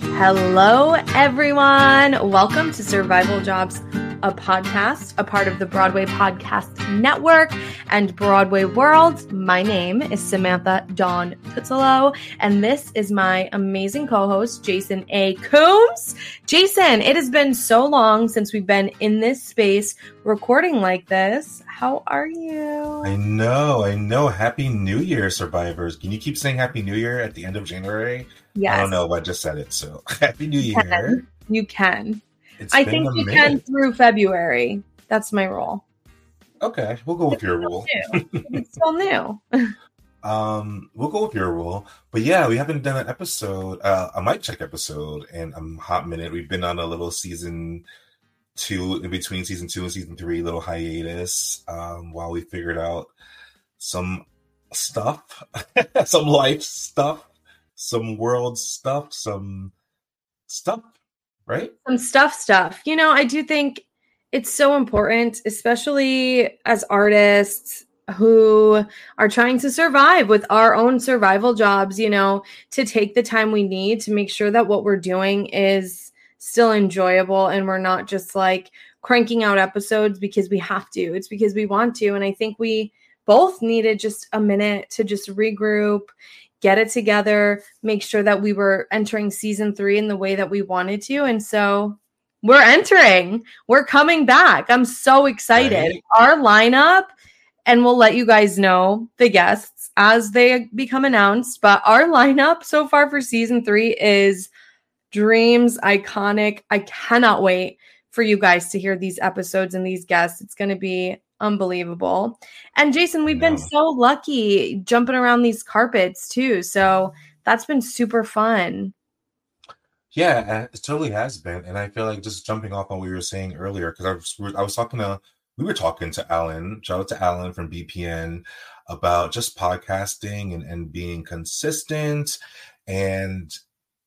Hello, everyone. Welcome to Survival Jobs, a podcast, a part of the Broadway Podcast Network and Broadway World. My name is Samantha Dawn Tuozzolo, and this is my amazing co host, Jason A. Coombs. Jason, it has been so long since we've been in this space recording like this. How are you? I know, I know. Happy New Year, survivors. Can you keep saying Happy New Year at the end of January? Yes. I don't know, but I just said it. So Happy New You Year. can. You can. It's I think you minute. can through February. That's my rule. Okay, we'll go with your rule. New. It's still new. Um, we'll go with your rule. But yeah, we haven't done an episode, uh, a mic check episode in a hot minute. We've been on a little season two, in between season two and season three, little hiatus, um, while we figured out some stuff, some life stuff, some world stuff, some stuff, right? some stuff stuff. You know i do think it's so important especially as artists who are trying to survive with our own survival jobs you know to take the time we need to make sure that what we're doing is still enjoyable and we're not just like cranking out episodes because we have to. It's because we want to. And i think we both needed just a minute to just regroup get it together, make sure that we were entering season three in the way that we wanted to. And so we're entering, we're coming back. I'm so excited. Right. Our lineup, and we'll let you guys know the guests as they become announced. But our lineup so far for season three is dreams, iconic. I cannot wait for you guys to hear these episodes and these guests. It's going to be unbelievable. And Jason, we've been so lucky jumping around these carpets too. So that's been super fun. Yeah, uh, it totally has been, and I feel like just jumping off on what you were saying earlier, because I was I was talking to we were talking to Alan, shout out to Alan from BPN about just podcasting and and being consistent, and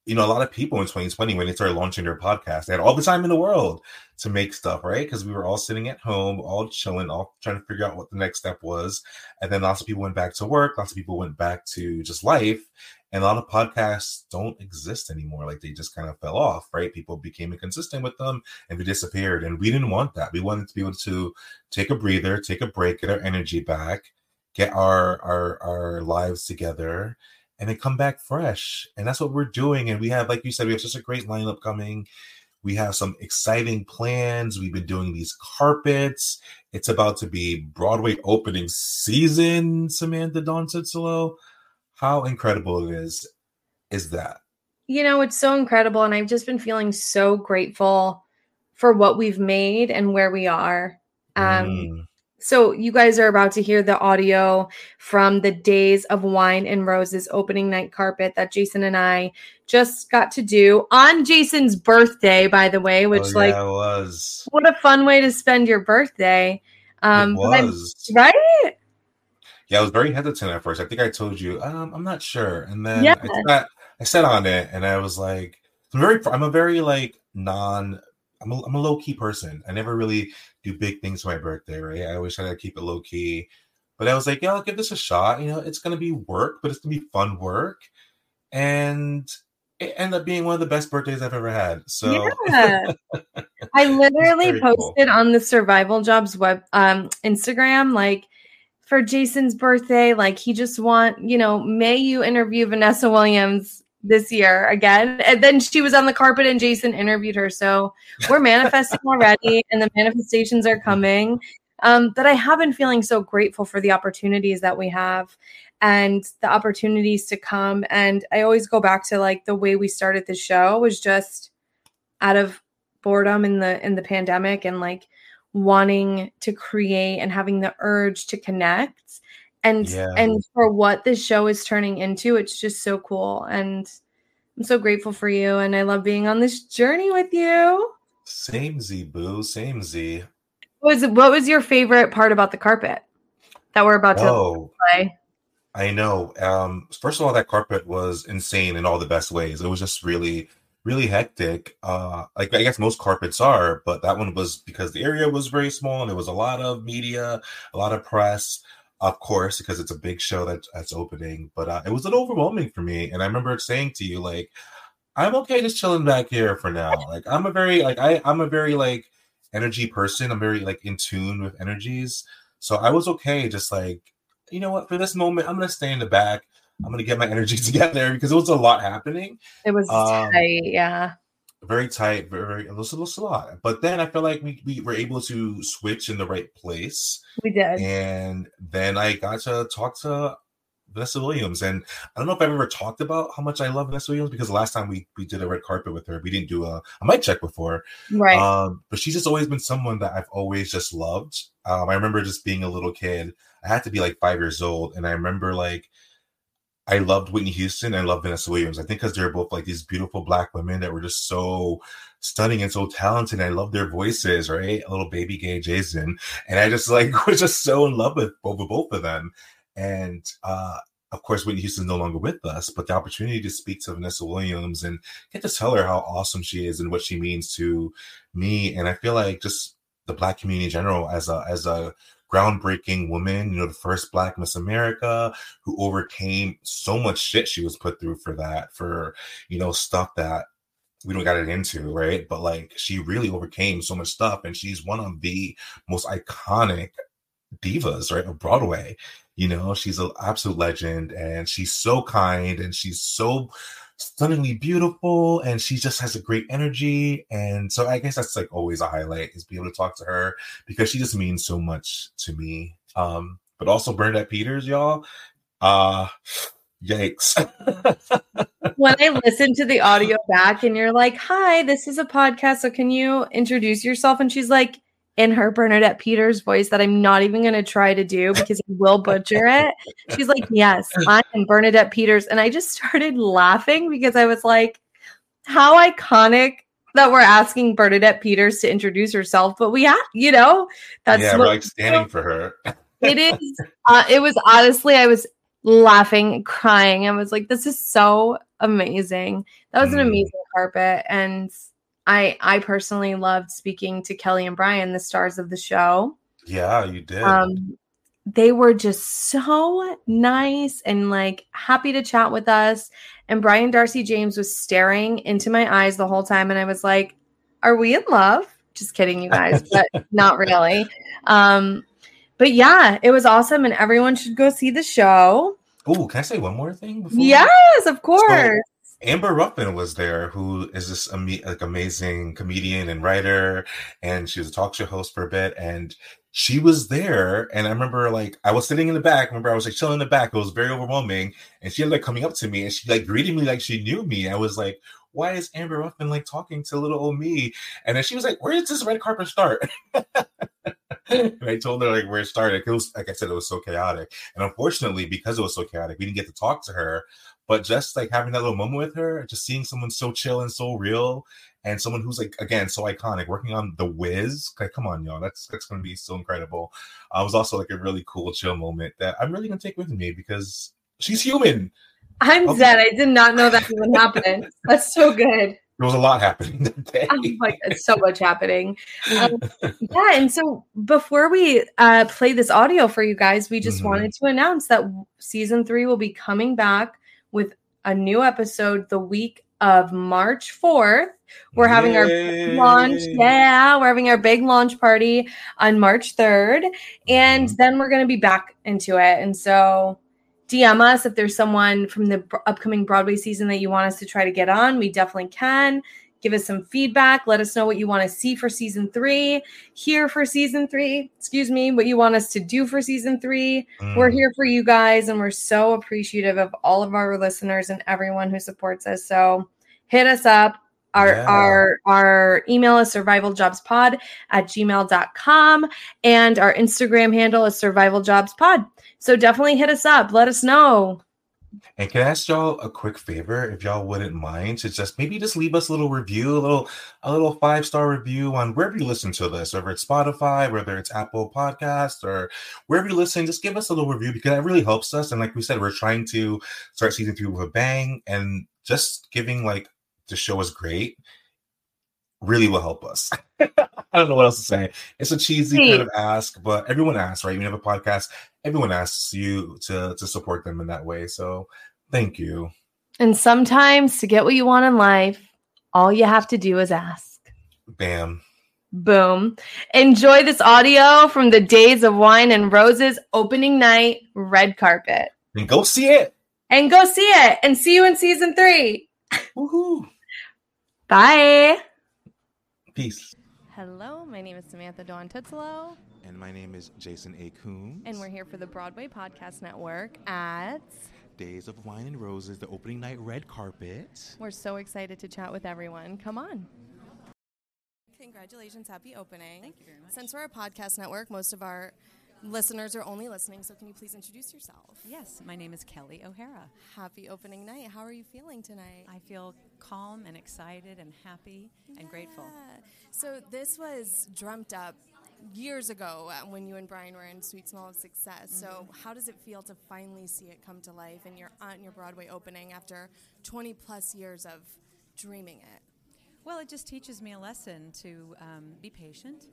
you know a lot of people in 2020 when they started launching their podcast, they had all the time in the world to make stuff, right? Because we were all sitting at home, all chilling, all trying to figure out what the next step was, and then lots of people went back to work, lots of people went back to just life, and a lot of podcasts don't exist anymore. Like they just kind of fell off right? People became inconsistent with them and they disappeared and we didn't want that. We wanted to be able to take a breather take a break get our energy back get our our our lives together and then come back fresh and that's what we're doing and we have like you said we have such a great lineup coming we have some exciting plans we've been doing these carpets it's about to be broadway opening season samantha Dawn Cicillo how incredible it is is that You know, it's so incredible. And I've just been feeling so grateful for what we've made and where we are. Um, Mm. So, you guys are about to hear the audio from the Days of Wine and Roses opening night carpet that Jason and I just got to do on Jason's birthday, by the way, which, oh, like, yeah, it was what a fun way to spend your birthday. Um, it was right? yeah i was very hesitant at first i think i told you um, i'm not sure and then Yeah. I, sat, I sat on it and i was like i'm very i'm a very like non I'm a, I'm a low key person. I never really do big things for my birthday, right? I always try to keep it low key. But I was like, yeah, I'll give this a shot. You know, it's gonna be work, but it's gonna be fun work. And it ended up being one of the best birthdays I've ever had. So Yeah. I literally very cool. posted on the Survival Jobs web um Instagram like for Jason's birthday, like he just want, you know, may you interview Vanessa Williams this year again. And then she was on the carpet and Jason interviewed her. So we're manifesting already and the manifestations are coming. Um, but I have been feeling so grateful for the opportunities that we have and the opportunities to come. And I always go back to like the way we started the show was just out of boredom in the in the pandemic and like wanting to create and having the urge to connect and Yeah. and for what this show is turning into it's just so cool and i'm so grateful for you and i love being on this journey with you same Z boo, same Z. what was what was your favorite part about the carpet that we're about to Oh, play I know. Um, first of all, that carpet was insane in all the best ways. It was just really, really hectic. Uh, like I guess most carpets are, but that one was because the area was very small and there was a lot of media, a lot of press, of course, because it's a big show that, that's opening. But uh, it was a little overwhelming for me. And I remember saying to you, like, I'm okay just chilling back here for now. Like, I'm a very like I I'm a very like energy person. I'm very like in tune with energies. So I was okay, just like you know what, for this moment, I'm gonna stay in the back I'm gonna get my energy together because it was a lot happening. It was um, tight, yeah. Very tight, very, very it was, it was a lot. But then I feel like we, we were able to switch in the right place. We did. And then I got to talk to Vanessa Williams. And I don't know if I've ever talked about how much I love Vanessa Williams because the last time we, we did a red carpet with her, we didn't do a, a mic check before. Right. Um, but she's just always been someone that I've always just loved. Um, I remember just being a little kid. I had to be like five years old. And I remember like I loved Whitney Houston I love Vanessa Williams. I think because they're both like these beautiful black women that were just so stunning and so talented. I love their voices, right? A little baby gay Jason. And I just like was just so in love with both, with both of them. And uh of course, Whitney Houston's no longer with us, but the opportunity to speak to Vanessa Williams and get to tell her how awesome she is and what she means to me. And I feel like just the black community in general as a as a groundbreaking woman, you know, the first Black Miss America who overcame so much shit she was put through for that, for, you know, stuff that we don't got it into, right? But like she really overcame so much stuff, and she's one of the most iconic divas, right, of Broadway. You know, she's an absolute legend, and she's so kind, and she's so stunningly beautiful and she just has a great energy. And so i guess that's like always a highlight is be able to talk to her because she just means so much to me. Um but also bernadette peters y'all. Uh yikes. When i listen to the audio back and you're like hi this is a podcast so can you introduce yourself? And she's like in her Bernadette Peters voice that I'm not even going to try to do because I will butcher it. She's like, Yes, I'm Bernadette Peters. And I just started laughing because I was like, How iconic that we're asking Bernadette Peters to introduce herself, but we have, you know, that's yeah, we're like standing for her. it is, uh, it was honestly, I was laughing, crying. I was like, This is so amazing. That was an mm. amazing carpet. And I I personally loved speaking to Kelli and Brian, the stars of the show. Yeah, you did. Um, they were just so nice and like happy to chat with us. And Brian d'Arcy James was staring into my eyes the whole time, and I was like, "Are we in love?" Just kidding, you guys, but not really. Um, but yeah, it was awesome, and everyone should go see the show. Oh, can I say one more thing? Yes, of course. So, Amber Ruffin was there, who is this am- like amazing comedian and writer, and she was a talk show host for a bit, and she was there. And I remember like I was sitting in the back. Remember I was like chilling in the back. It was very overwhelming, and she ended up coming up to me and she like greeted me like she knew me. I was like, why is Amber Ruffin like talking to little old me? And then she was like, where does this red carpet start? and I told her like where it started. It was like I said, it was so chaotic. And unfortunately, because it was so chaotic, we didn't get to talk to her. But just like having that little moment with her, just seeing someone so chill and so real, and someone who's like again so iconic, working on the Wiz. Like, come on, y'all, that's that's gonna be so incredible. Uh, it was also like a really cool chill moment that I'm really gonna take with me because she's human. I'm okay. dead. I did not know that even happened. That's so good. There was a lot happening that day. Oh like so much happening. Um, yeah, and so before we uh, play this audio for you guys, we just mm-hmm. wanted to announce that season three will be coming back with a new episode the week of March 4th. We're having Yay. our launch. Yeah, we're having our big launch party on March 3rd. And mm-hmm. then we're going to be back into it. And so DM us if there's someone from the upcoming Broadway season that you want us to try to get on. We definitely can give us some feedback. Let us know what you want to see for season three, here for season three, excuse me, what you want us to do for season three. Mm. We're here for you guys, and we're so appreciative of all of our listeners and everyone who supports us. So hit us up. Our, yeah. our our email is survivaljobspod at gmail.com and our Instagram handle is survivaljobspod. So definitely hit us up. Let us know and can I ask y'all a quick favor, if y'all wouldn't mind, to just maybe just leave us a little review, a little a little five star review on wherever you listen to this, whether it's Spotify, whether it's Apple Podcast, or wherever you listen. Just give us a little review because that really helps us. And like we said, we're trying to start season three with a bang, and just giving like the show is great really will help us. I don't know what else to say. It's a cheesy kind of ask, but everyone asks, right? You have a podcast, everyone asks you to to support them in that way. So thank you. And sometimes to get what you want in life, all you have to do is ask. Bam. Boom. Enjoy this audio from the Days of Wine and Roses opening night red carpet. And go see it. And go see it. And see you in season three. Woohoo. Bye. Peace. Hello, my name is Samantha Dawn Tuozzolo. And my name is Jason A. Coombs. And we're here for the Broadway Podcast Network at Days of Wine and Roses, the opening night red carpet. We're so excited to chat with everyone. Come on. Congratulations, happy opening. Thank you very much. Since we're a podcast network, most of our listeners are only listening, so can you please introduce yourself? Yes, my name is Kelli O'Hara. Happy opening night. How are you feeling tonight? I feel calm and excited and happy and grateful. So this was dreamt up years ago uh, when you and Brian were in Sweet Smell of Success. So Mm-hmm. how does it feel to finally see it come to life and you're on your Broadway opening after 20 plus years of dreaming it? Well, it just teaches me a lesson to um, be patient,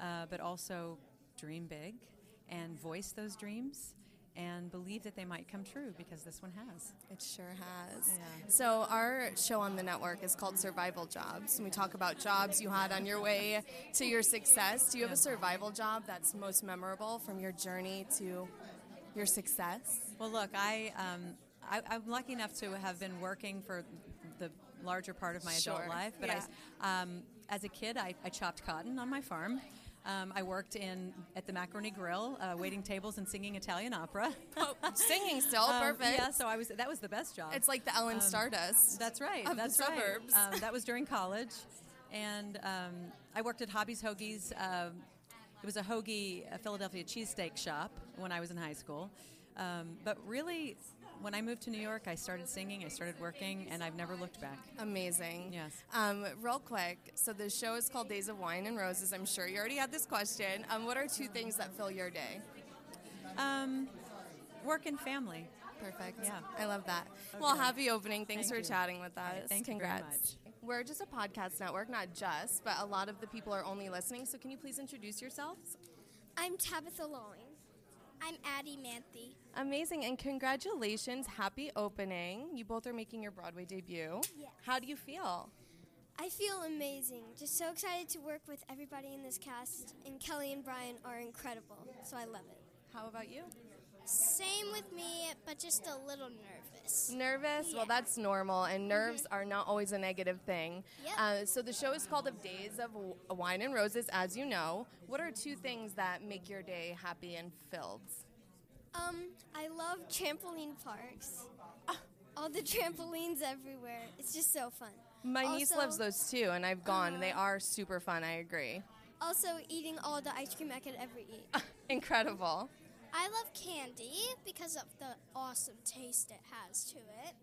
uh, but also dream big and voice those dreams and believe that they might come true because this one has. It sure has. Yeah. So our show on the network is called Survival Jobs, and we talk about jobs you had on your way to your success. Do you have a survival job that's most memorable from your journey to your success? Well, look, I, um, I I'm lucky enough to have been working for the larger part of my adult life. But I, um, as a kid, I, I chopped cotton on my farm. Um, I worked in at the Macaroni Grill, uh, waiting tables and singing Italian opera. Oh, singing still, Um, perfect. Yeah, so I was. That was the best job. It's like the Ellen Stardust. That's right. that's right. suburbs. Um, that was during college, and um, I worked at Hobby's Hoagies. Um it was a hoagie, a Philadelphia cheesesteak shop when I was in high school. Um, but really, when I moved to New York, I started singing, I started working, and I've never looked back. Amazing. Yes. Um, real quick, so the show is called Days of Wine and Roses. I'm sure you already had this question. Um, what are two things that fill your day? Um, work and family. Perfect. Yeah. I love that. Well, happy opening. Thanks Thank for you. chatting with us. Thank you very Congrats. We're just a podcast network, not just, but a lot of the people are only listening. So can you please introduce yourselves? I'm Tabitha Lawing. I'm Addie Manthe. Amazing and congratulations. Happy opening. You both are making your Broadway debut. Yes. How do you feel? I feel amazing. Just so excited to work with everybody in this cast, and Kelli and Brian are incredible, so I love it. How about you? Same with me, but just a little nervous. Nervous? Well, that's normal, and nerves are not always a negative thing. Yep. Uh, so the show is called Of Days of W- Wine and Roses, as you know. What are two things that make your day happy and filled? Um, I love trampoline parks. All the trampolines everywhere. It's just so fun. My niece loves those too, and I've gone, and they Uh-huh. are super fun. I agree. Also, eating all the ice cream I could ever eat. Incredible. I love candy because of the awesome taste it has to it.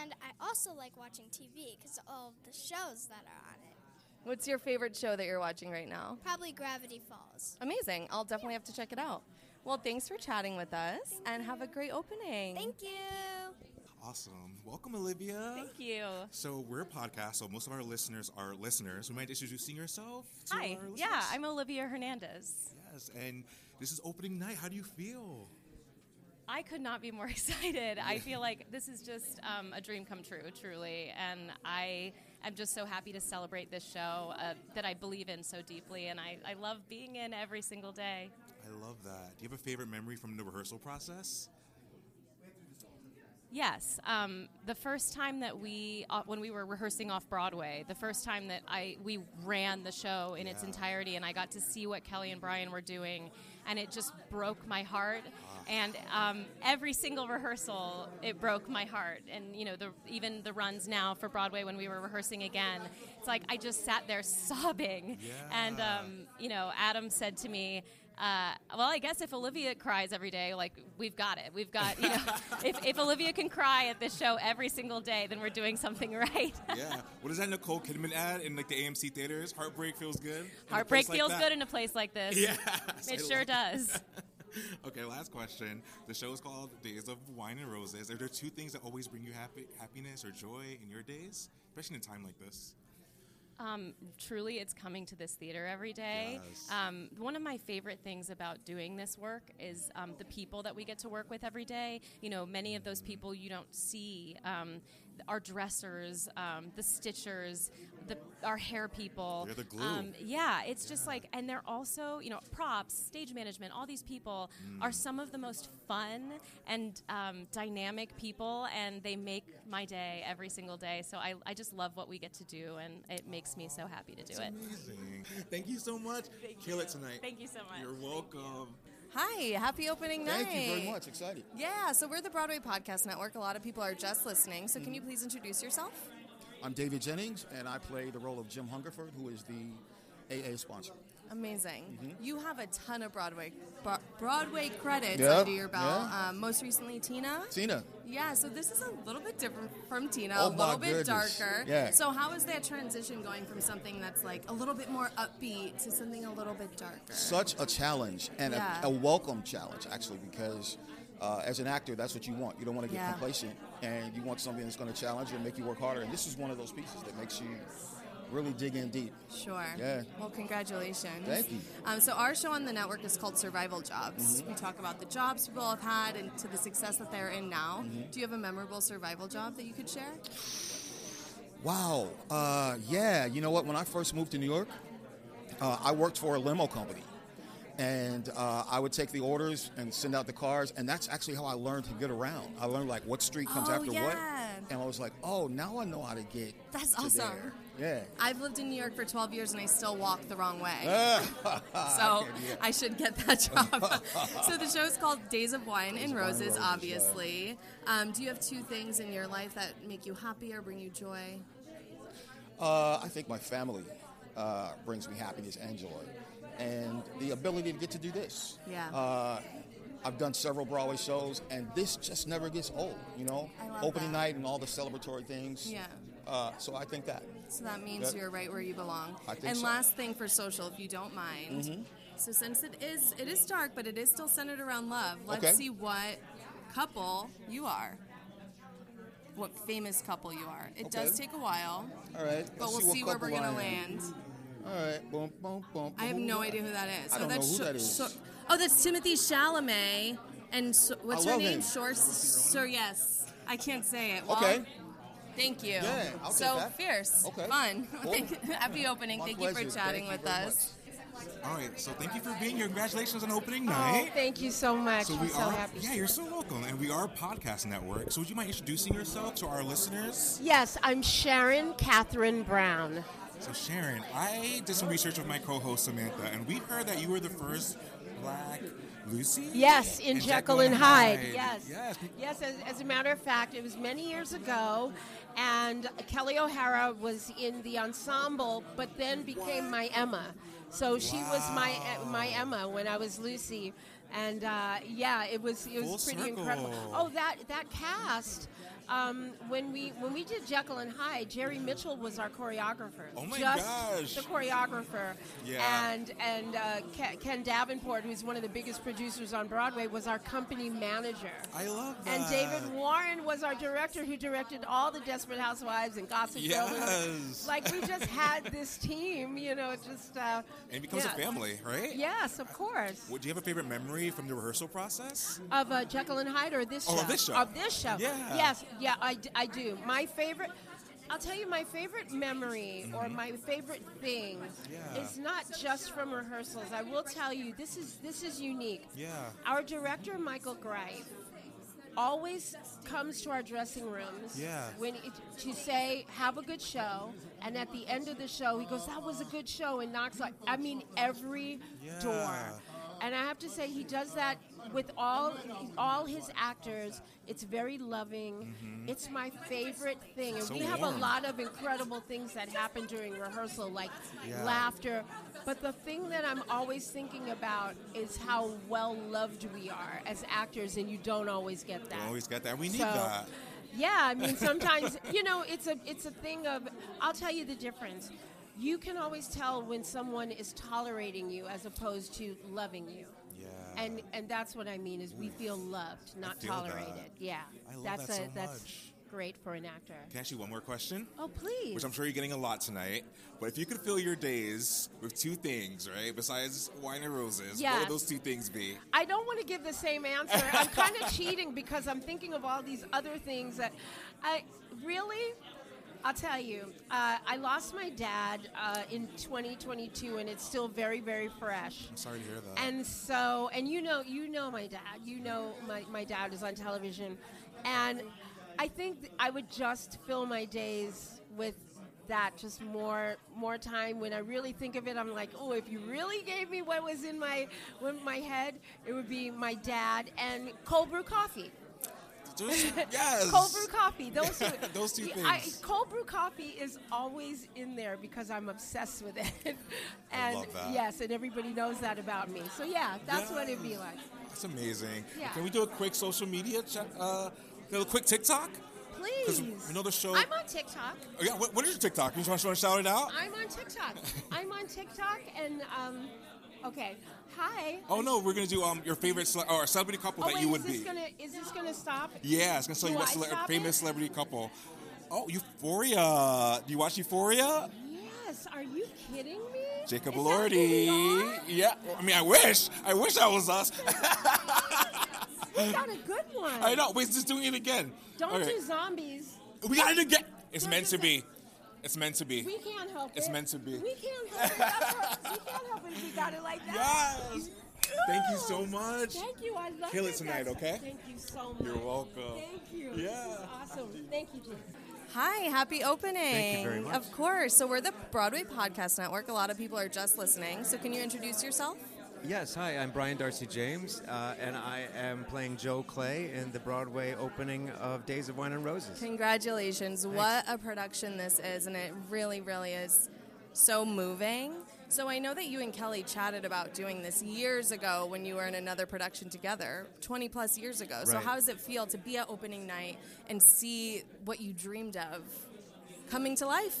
And I also like watching TV because of all the shows that are on it. What's your favorite show that you're watching right now? Probably Gravity Falls. Amazing. I'll definitely have to check it out. Well, thanks for chatting with us, and have a great opening. Thank you. Awesome. Welcome, Olivia. Thank you. So we're a podcast, so most of our listeners are listeners. We might introducing yourself to Hi. our listeners? Yeah, I'm Olivia Hernandez. Yes, and this is opening night. How do you feel? I could not be more excited. I feel like this is just um, a dream come true, truly. And I am just so happy to celebrate this show uh, that I believe in so deeply. And I, I love being in every single day. I love that. Do you have a favorite memory from the rehearsal process? Yes, um, the first time that we, uh, when we were rehearsing off Broadway, the first time that I we ran the show in its entirety, and I got to see what Kelli and Brian were doing, and it just broke my heart. And um, every single rehearsal, it broke my heart. And you know, the, even the runs now for Broadway when we were rehearsing again, it's like I just sat there sobbing. And um, you know, Adam said to me. Uh, well, I guess if Olivia cries every day, like we've got it. We've got, you know, if, if Olivia can cry at this show every single day, then we're doing something right. yeah. What is that Nicole Kidman ad in like the AMC theaters? Heartbreak feels good. Heartbreak place like feels good in a place like this. Yes, It I sure love does. okay, last question. The show is called Days of Wine and Roses. Are there two things that always bring you happy, happiness or joy in your days, especially in a time like this? Um, truly, it's coming to this theater every day. Yes. Um, one of my favorite things about doing this work is um, the people that we get to work with every day. You know, many of those people you don't see. Our dressers, um, the stitchers, the, our hair people. They're the glue. Um, yeah, it's just like, and they're also, you know, props, stage management, all these people Mm. are some of the most fun and um, dynamic people, and they make my day every single day. So I, I just love what we get to do, and it makes me so happy to do it. Amazing. Thank you so much. Kill it tonight. Thank you so much. You're welcome. Hi, happy opening night. Thank you very much. Excited. Yeah, so we're the Broadway Podcast Network. A lot of people are just listening. So can you please introduce yourself? I'm David Jennings, and I play the role of Jim Hungerford, who is the AA sponsor. Amazing. Mm-hmm. You have a ton of Broadway Bro- Broadway credits Yeah, under your belt. yeah. Um, most recently, Tina. Tina, Yeah, so this is a little bit different from Tina, Oh a little bit goodness. darker. Yeah. So how is that transition going from something that's like a little bit more upbeat to something a little bit darker? such a challenge and Yeah. a, a welcome challenge, actually, because uh, as an actor, that's what you want. You don't want to get Yeah. complacent, and you want something that's going to challenge you and make you work harder. And this is one of those pieces that makes you really dig in deep. Sure. Yeah. Well, congratulations. Thank you. Um, so our show on the network is called Survival Jobs. Mhm. We talk about the jobs people have had and to the success that they're in now. Mhm. Do you have a memorable survival job that you could share? Wow. Uh, yeah. You know what? When I first moved to New York, uh, I worked for a limo company. And uh, I would take the orders and send out the cars, and that's actually how I learned to get around. I learned like what street comes Oh, after what, yeah. and I was like, "Oh, now I know how to get." That's awesome. there. Yeah. I've lived in New York for 12 years and I still walk the wrong way. So. I should get that job. so the show is called Days of Wine and of Wine and Roses, Roses, obviously. Um, do you have two things in your life that make you happy or bring you joy? Uh, I think my family uh, brings me happiness and joy, and the ability to get to do this. Yeah. Uh, I've done several Broadway shows, and this just never gets old. You know, opening that. night and all the celebratory things. Yeah. Uh, so I think that. So that means Good. you're right where you belong. And so. last thing for social, if you don't mind. Mhm. So since it is it is dark, but it is still centered around love. Let's Okay. see what couple you are. What famous couple you are. It Okay. does take a while. All right. But let's we'll what see where we're gonna land. All right. Boom, boom, boom. I have no idea who that is. I oh, don't know that's who that is. So- oh, that's Timothée Chalamet. And so, what's her name? him. Shore. Sir, yes. I can't say it. Well, Okay. Thank you. Yeah, I'll take so that. fierce. Okay. Fun. Cool. Happy opening. My Thank you for chatting Thank with very us. All right, so thank you for being here. Congratulations on opening Oh, night. thank you so much. So I'm we so are, happy. yeah, you're so welcome, and we are a podcast network. So would you mind introducing yourself to our listeners? Yes, I'm Sharon Catherine Brown. So Sharon, I did some research with my co-host Samantha, and we heard that you were the first Black Lucy. Yes, in Jekyll and Hyde. Yes. Yes. Yes, as, as a matter of fact, it was many years ago, and Kelli O'Hara was in the ensemble, but then became my Emma. So she was my my Emma when I was Lucy, and uh, yeah, it was it was Full pretty incredible. Oh, that that cast. Um, when we when we did Jekyll and Hyde, Jerry Mitchell was our choreographer. Oh my Just gosh. the choreographer. Yeah. And and uh, Ken, Davenport, who's one of the biggest producers on Broadway, was our company manager. I love that. And David Warren was our director, who directed all the Desperate Housewives and Gossip Girl. Yes. Like we just had this team, you know, just. Uh, And it becomes yeah. a family, right? Yes, of course. What, do you have a favorite memory from the rehearsal process? Of uh, Jekyll and Hyde or this Oh, show? of this show. Of this show. Yeah. Yes, yeah, I, I do. My favorite. I'll tell you my favorite memory or my favorite thing Mm-hmm. Yeah. is not just from rehearsals. I will tell you this is this is unique. Yeah. Our director Michael Greif always comes to our dressing rooms Yeah. when it, to say have a good show and at the end of the show he goes that was a good show and knocks like I mean every door and I have to say he does that with all all his actors it's very loving mm-hmm. it's my favorite thing and So we have warm. a lot of incredible things that happen during rehearsal like Yeah. laughter but the thing that I'm always thinking about is how well loved we are as actors and you don't always get that Don't always get that. We need So, that. yeah, I mean sometimes you know it's a it's a thing of I'll tell you the difference. You can always tell when someone is tolerating you as opposed to loving you. Yeah. and and that's what I mean is we feel loved, not feel that. tolerated. Yeah, I love that's that so that's much. great for an actor. Can I ask you one more question? Oh please. Which I'm sure you're getting a lot tonight. But if you could fill your days with two things, right, besides wine and roses, what would those two things be? I don't want to give the same answer. I'm kind of cheating because I'm thinking of all these other things that I really. I'll tell you, uh, I lost my dad uh, in 2022, and it's still very, very fresh. I'm sorry to hear that. And so, and you know, you know my dad. You know my, my dad is on television, and I think I would just fill my days with that, just more more time. When I really think of it, I'm like, oh, if you really gave me what was in my in my head, it would be my dad and cold brew coffee. Yes. cold brew coffee. Those two. Those two I, things. cold brew coffee is always in there because I'm obsessed with it. I and love that. yes, and everybody knows that about me. So yeah, that's what it'd be like. That's amazing. Yeah. Can we do a quick social media check? Uh, a quick TikTok? Please. we know the show. I'm on TikTok. Oh, yeah, what, what is your TikTok? You just want to shout it out? I'm on TikTok. I'm on TikTok, and um, okay. Hi. Oh no, we're gonna do um your favorite cele- or celebrity couple Oh, that wait, you is would this be. gonna is this gonna stop? Yeah, it's gonna tell you what I cele- stop famous it? celebrity couple. Oh, Euphoria. Do you watch Euphoria? Yes. Are you kidding me? Jacob Is that who we Elordi. are? Yeah. I mean, I wish. I wish that was us. We got a good one. I know. Wait, just doing it again. Don't Okay. do zombies. We got it again. It's meant to be. It's meant to be. We can't help it. It's meant to be. We can't help it. That's we can't help it if we got it like that. Yes. Thank you so much. Thank you. I love Kill it tonight, That's- okay? Thank you so much. You're welcome. Thank you. Yeah. This is awesome. Thank you, Jason. Hi, happy opening. Thank you very much. Of course. So, we're the Broadway Podcast Network. A lot of people are just listening. So, can you introduce yourself? Yes, hi, I'm Brian d'Arcy James, uh, and I am playing Joe Clay in the Broadway opening of Days of Wine and Roses. Congratulations. What a production this is, and it really, really is so moving. So, I know that you and Kelli chatted about doing this years ago when you were in another production together, 20 plus years ago. So, Right. how does it feel to be at opening night and see what you dreamed of coming to life?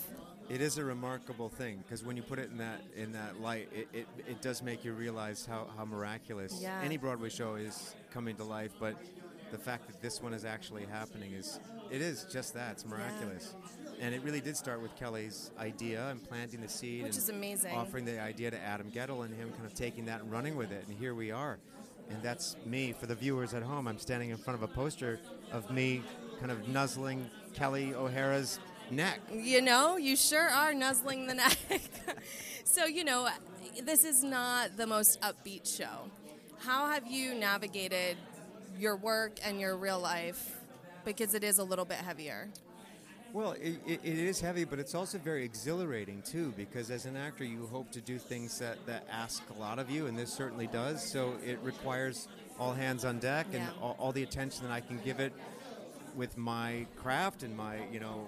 It is a remarkable thing because when you put it in that in that light, it, it, it does make you realize how, how miraculous Yeah. any Broadway show is coming to life. But the fact that this one is actually happening is it is just that it's miraculous. And it really did start with Kelli's idea and planting the seed, Which and is amazing. Offering the idea to Adam Guettel and him kind of taking that and running with it, and here we are. And that's me for the viewers at home. I'm standing in front of a poster of me, kind of nuzzling Kelli O'Hara's neck. You know, you sure are nuzzling the neck. so, you know, this is not the most upbeat show. How have you navigated your work and your real life? Because it is a little bit heavier. Well, it, it, it is heavy, but it's also very exhilarating too. Because as an actor, you hope to do things that, that ask a lot of you, and this certainly does. So it requires all hands on deck and all, all the attention that I can give it with my craft and my, you know,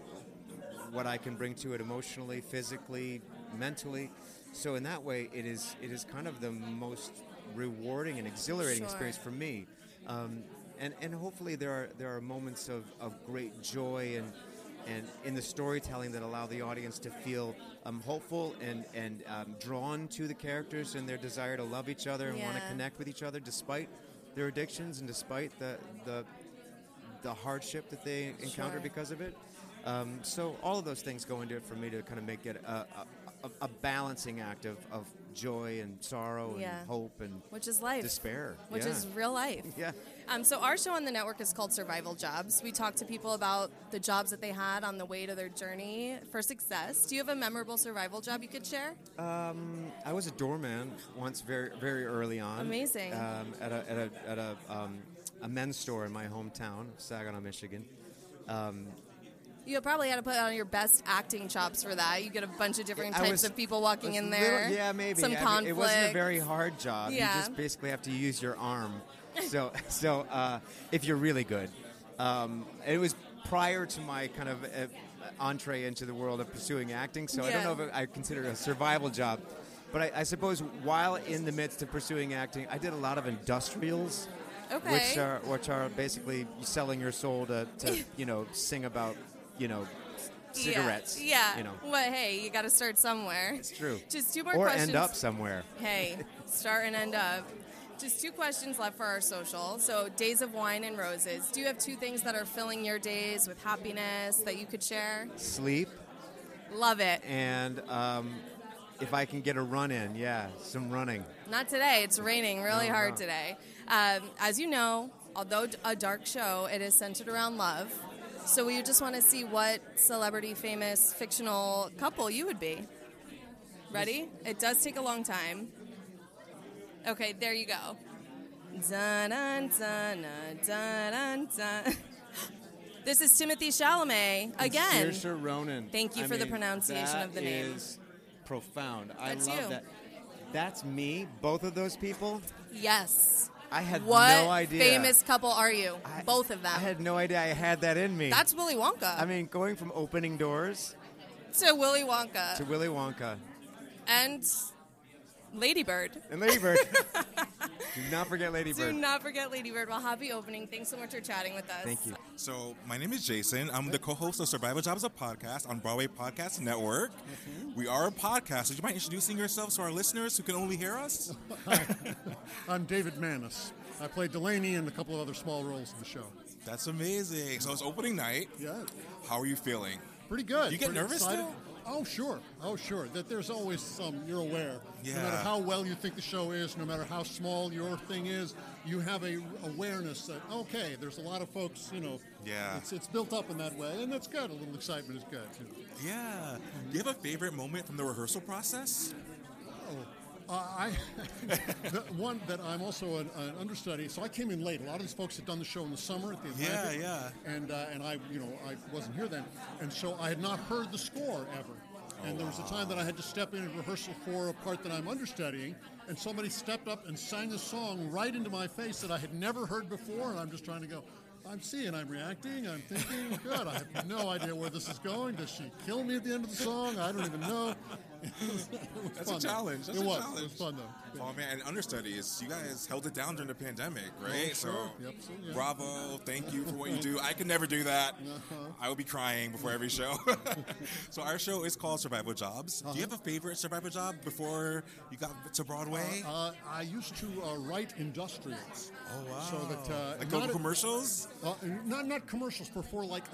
what I can bring to it emotionally, physically, mentally. So in that way, it is it is kind of the most rewarding and exhilarating Sure. experience for me. Um, and and hopefully there are there are moments of, of great joy and and in the storytelling that allow the audience to feel um, hopeful and and um, drawn to the characters and their desire to love each other and want to connect with each other despite their addictions and despite the the the hardship that they encounter Sure. because of it. Um, so all of those things go into it for me to kind of make it a, a, a, balancing act of, of joy and sorrow Yeah. and hope and Which is life. despair, Which Yeah. is real life. Yeah. Um, so our show on the network is called Survival Jobs. We talk to people about the jobs that they had on the way to their journey for success. Do you have a memorable survival job you could share? Um, I was a doorman once, very very early on. Amazing. Um, at a at a at a, um, a men's store in my hometown, Saginaw, Michigan. Um, You probably had to put on your best acting chops for that. You get a bunch of different I types was- of people walking in little- there. yeah, maybe. Some I mean, conflict. it wasn't a very hard job. Yeah. You just basically have to use your arm. So, so uh, if you're really good, um, it was prior to my kind of uh, entree into the world of pursuing acting. So I don't know if I consider it a survival job. But I, I suppose while in the midst of pursuing acting, I did a lot of industrials. Okay. Which are which are basically selling your soul to, to you know sing about you know cigarettes. Yeah. yeah. You know. But hey, you got to start somewhere. It's true. Just two more or questions. end up somewhere. Hey, start and end up. just two questions left for our social. So, Days of Wine and Roses. Do you have two things that are filling your days with happiness that you could share? Sleep Love it. and um, if I can get a run in, yeah, some running. Not today. It's raining really No, hard no. today. Um, as you know, although a dark show, it is centered around love. So we just want to see what celebrity, famous, fictional couple you would be. Ready? It does take a long time. Okay, there you go. Dun, dun, dun, dun, dun, dun. This is Timothée Chalamet again. Saoirse Ronan. Thank you for the pronunciation of the name. That is profound. I love that. That's me. Both of those people. Yes. I had what no idea. famous couple are you? Both of them. I had no idea I had that in me. That's Willy Wonka. I mean, going from opening doors to Willy Wonka to Willy Wonka and Lady Bird. and Lady Bird. Do not forget Lady Do not forget Lady Bird. Well, happy opening. Thanks so much for chatting with us. Thank you. So, my name is Jason. I'm the co-host of Survival Jobs, a podcast on Broadway Podcast Network. Mm-hmm. We are a podcast. Would you mind introducing yourselves to our listeners who can only hear us? I'm David Manis. I played Delaney and a couple of other small roles in the show. That's amazing. So it's opening night. Yeah. How are you feeling? Pretty good. You get Pretty nervous excited. still? Oh, sure. Oh, sure. That there's always some, you're aware. Yeah. No matter how well you think the show is, no matter how small your thing is, you have a awareness that, okay, there's a lot of folks, you know. Yeah. It's, it's built up in that way, and that's good. A little excitement is good. You know. Yeah. Do you have a favorite moment from the rehearsal process? Uh, I the one that I'm also an, an understudy. So I came in late. A lot of these folks had done the show in the summer at the Yeah, Atlantic. yeah. And uh, and I, you know, I wasn't here then, and so I had not heard the score ever. And there was a time that I had to step in and rehearsal for a part that I'm understudying, and somebody stepped up and sang a song right into my face that I had never heard before, and I'm just trying to go. I'm seeing, I'm reacting, I'm thinking, good. I have no idea where this is going. Does she kill me at the end of the song? I don't even know. That's fun, a challenge. That's it a was. challenge. It was fun though. Oh man, and understudies, you guys held it down during the pandemic, right? Oh, sure. Yep, so, yeah. bravo, thank you for what you do. I could never do that. Uh-huh. I would be crying before every show. so our show is called Survival Jobs. Do you have a favorite survival job before you got to Broadway? Uh, I used to uh, write industrials. Oh wow! So that uh, like not commercials? Uh, not not commercials, but for like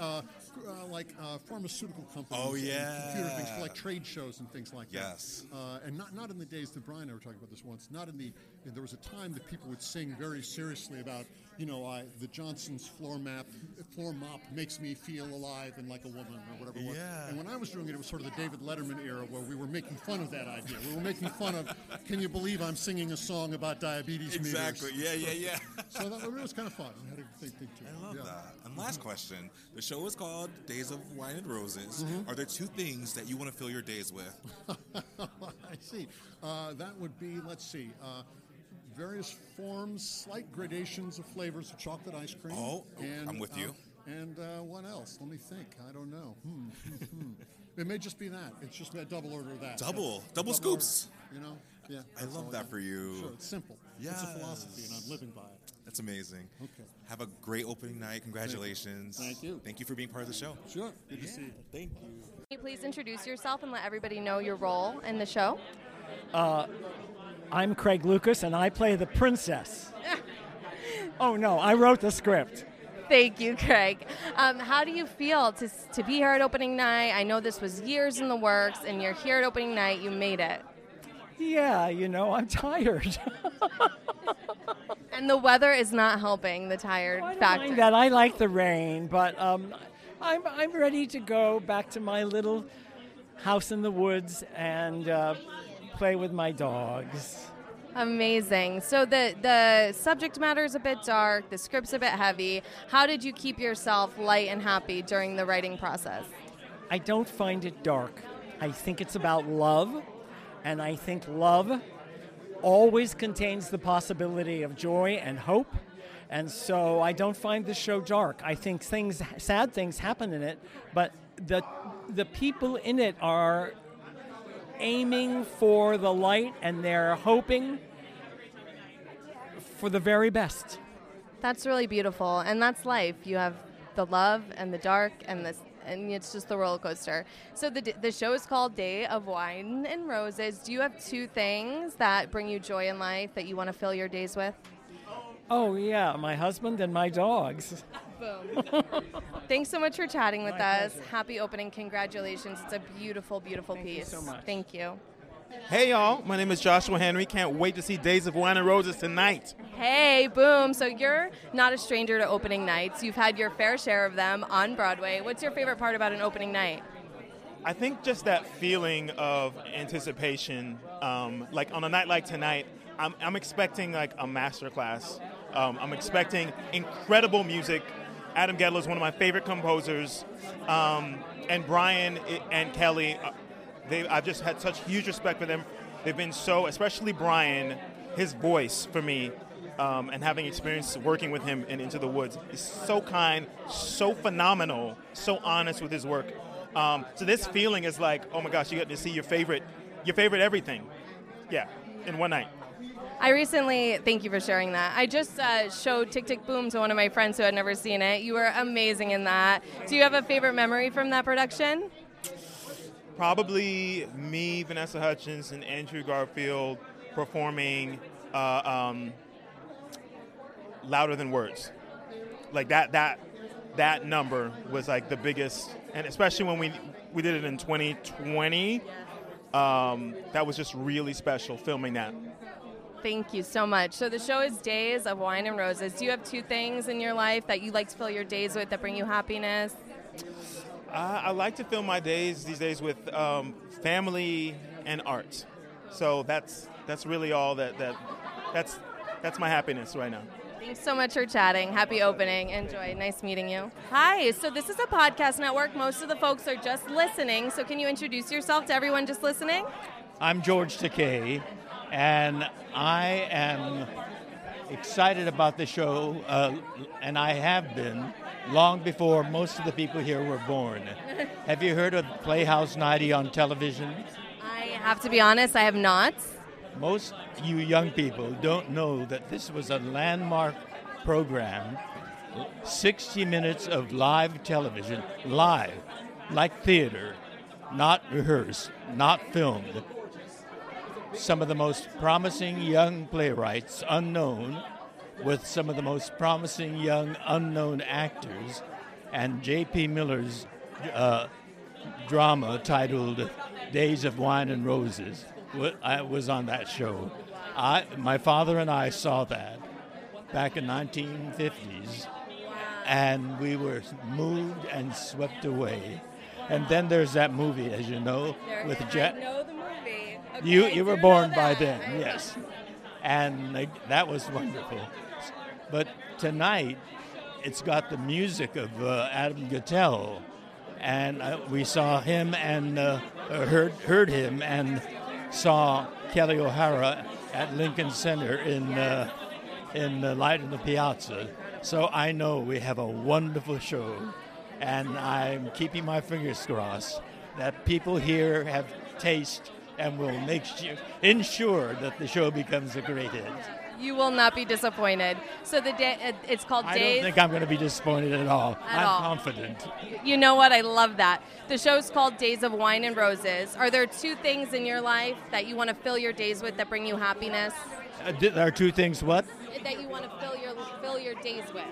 uh, like uh, pharmaceutical companies. Oh, yeah. computer things for like trade shows and things like Yes. that. Uh, and not not in the days that Brian and I were talking about this once. Not in the there was a time that people would sing very seriously about you know I, the Johnson's floor map floor mop makes me feel alive and like a woman or whatever. it was. Yeah. And when I was doing it, it was sort of the David Letterman era where we were making fun of that idea. We were making fun of, can you believe I'm singing a song about diabetes meters? Exactly. Yeah, yeah, yeah. so that it was kind of fun. I had a thing, thing too. I love Yeah. that. And last question: The show is called Days of Wine and Roses. Mhm. Are there two things that you want to fill your days with? I see. Uh, that would be, let's see, uh, various forms, slight gradations of flavors of chocolate ice cream. Oh, and, I'm with uh, you. And uh, what else? Let me think. I don't know. Hmm, hmm, hmm. It may just be that. It's just a double order of that. Double. Yeah. Double order, scoops. you know? Yeah. I love that got. for you. Sure, it's simple. Yeah. It's a philosophy, and I'm living by it. That's amazing. Okay. Have a great opening night. Congratulations. Thank you. Thank you for being part of the show. Sure. Good to see you. Thank you. Can you please introduce yourself and let everybody know your role in the show? Uh, I'm Craig Lucas, and I play the princess. oh no, I wrote the script. Thank you, Craig. Um, how do you feel to, to be here at opening night? I know this was years in the works, and you're here at opening night. You made it. Yeah, you know, I'm tired. And the weather is not helping the tired factor. Mind that I like the rain, but um, I'm I'm ready to go back to my little house in the woods and uh, play with my dogs. Amazing. So the the subject matter is a bit dark, the script's a bit heavy. How did you keep yourself light and happy during the writing process? I don't find it dark. I think it's about love, and I think love always contains the possibility of joy and hope. And so I don't find the show dark. I think things, sad things happen in it, but the the people in it are aiming for the light, and they're hoping for the very best. That's really beautiful, and that's life. You have the love and the dark and the and it's just the roller coaster. So the the show is called Day of Wine and Roses. Do you have two things that bring you joy in life that you want to fill your days with? Oh, yeah, my husband and my dogs. Boom. Thanks so much for chatting with My us. Happy opening. Congratulations. It's a beautiful, beautiful piece. so much. Thank you. Hey y'all, my name is Joshua Henry. Can't wait to see Days of Wine and Roses tonight. Hey, boom. So you're not a stranger to opening nights. You've had your fair share of them on Broadway. What's your favorite part about an opening night? I think just that feeling of anticipation, um, like on a night like tonight, I'm, I'm expecting like a masterclass. Um, I'm expecting incredible music. Adam Guettel is one of my favorite composers, um, and Brian and Kelli. uh, They, I've just had such huge respect for them. They've been so, especially Brian, his voice for me, um, and having experience working with him in Into the Woods is so kind, so phenomenal, so honest with his work. Um, so this feeling is like, oh my gosh, you get to see your favorite, your favorite everything, yeah, in one night. I recently, thank you for sharing that. I just uh, showed Tick Tick Boom to one of my friends who had never seen it. You were amazing in that. Do you have a favorite memory from that production? Probably me, Vanessa Hudgens, and Andrew Garfield performing uh, um, louder than words. Like that, that, that number was like the biggest, and especially when we we did it in 2020. Um, that was just really special filming that. Thank you so much. So the show is Days of Wine and Roses. Do you have two things in your life that you like to fill your days with that bring you happiness? I, I like to fill my days these days with um, family and art. So that's that's really all that, that that's that's my happiness right now. Thanks so much for chatting. Happy opening. Enjoy. Nice meeting you. Hi. So this is a podcast network. Most of the folks are just listening. So can you introduce yourself to everyone just listening? I'm George Takei, and I am excited about the show, uh, and I have been long before most of the people here were born. have you heard of Playhouse 90 on television? I have to be honest, I have not. Most you young people don't know that this was a landmark program 60 minutes of live television, live, like theater, not rehearsed, not filmed. Some of the most promising young playwrights, unknown, with some of the most promising young unknown actors, and J.P. Miller's uh, drama titled Days of Wine and Roses I was on that show. I, my father and I saw that back in 1950s, and we were moved and swept away. And then there's that movie, as you know, with Jet. Movie. You you were born by then, yes, and like, that was wonderful. But tonight, it's got the music of uh, Adam Guettel, and uh, we saw him and uh, uh, heard heard him and saw Kelli O'Hara at Lincoln Center in uh, in the Light in the Piazza. So I know we have a wonderful show, and I'm keeping my fingers crossed that people here have taste and will make sure, ensure that the show becomes a great hit. You will not be disappointed. So the day it's called I Days. don't think I'm going to be disappointed at all. At I'm all. confident. You know what? I love that. The show's called Days of Wine and Roses. Are there two things in your life that you want to fill your days with that bring you happiness? Uh, there are two things. What? That you want to fill your fill your days with?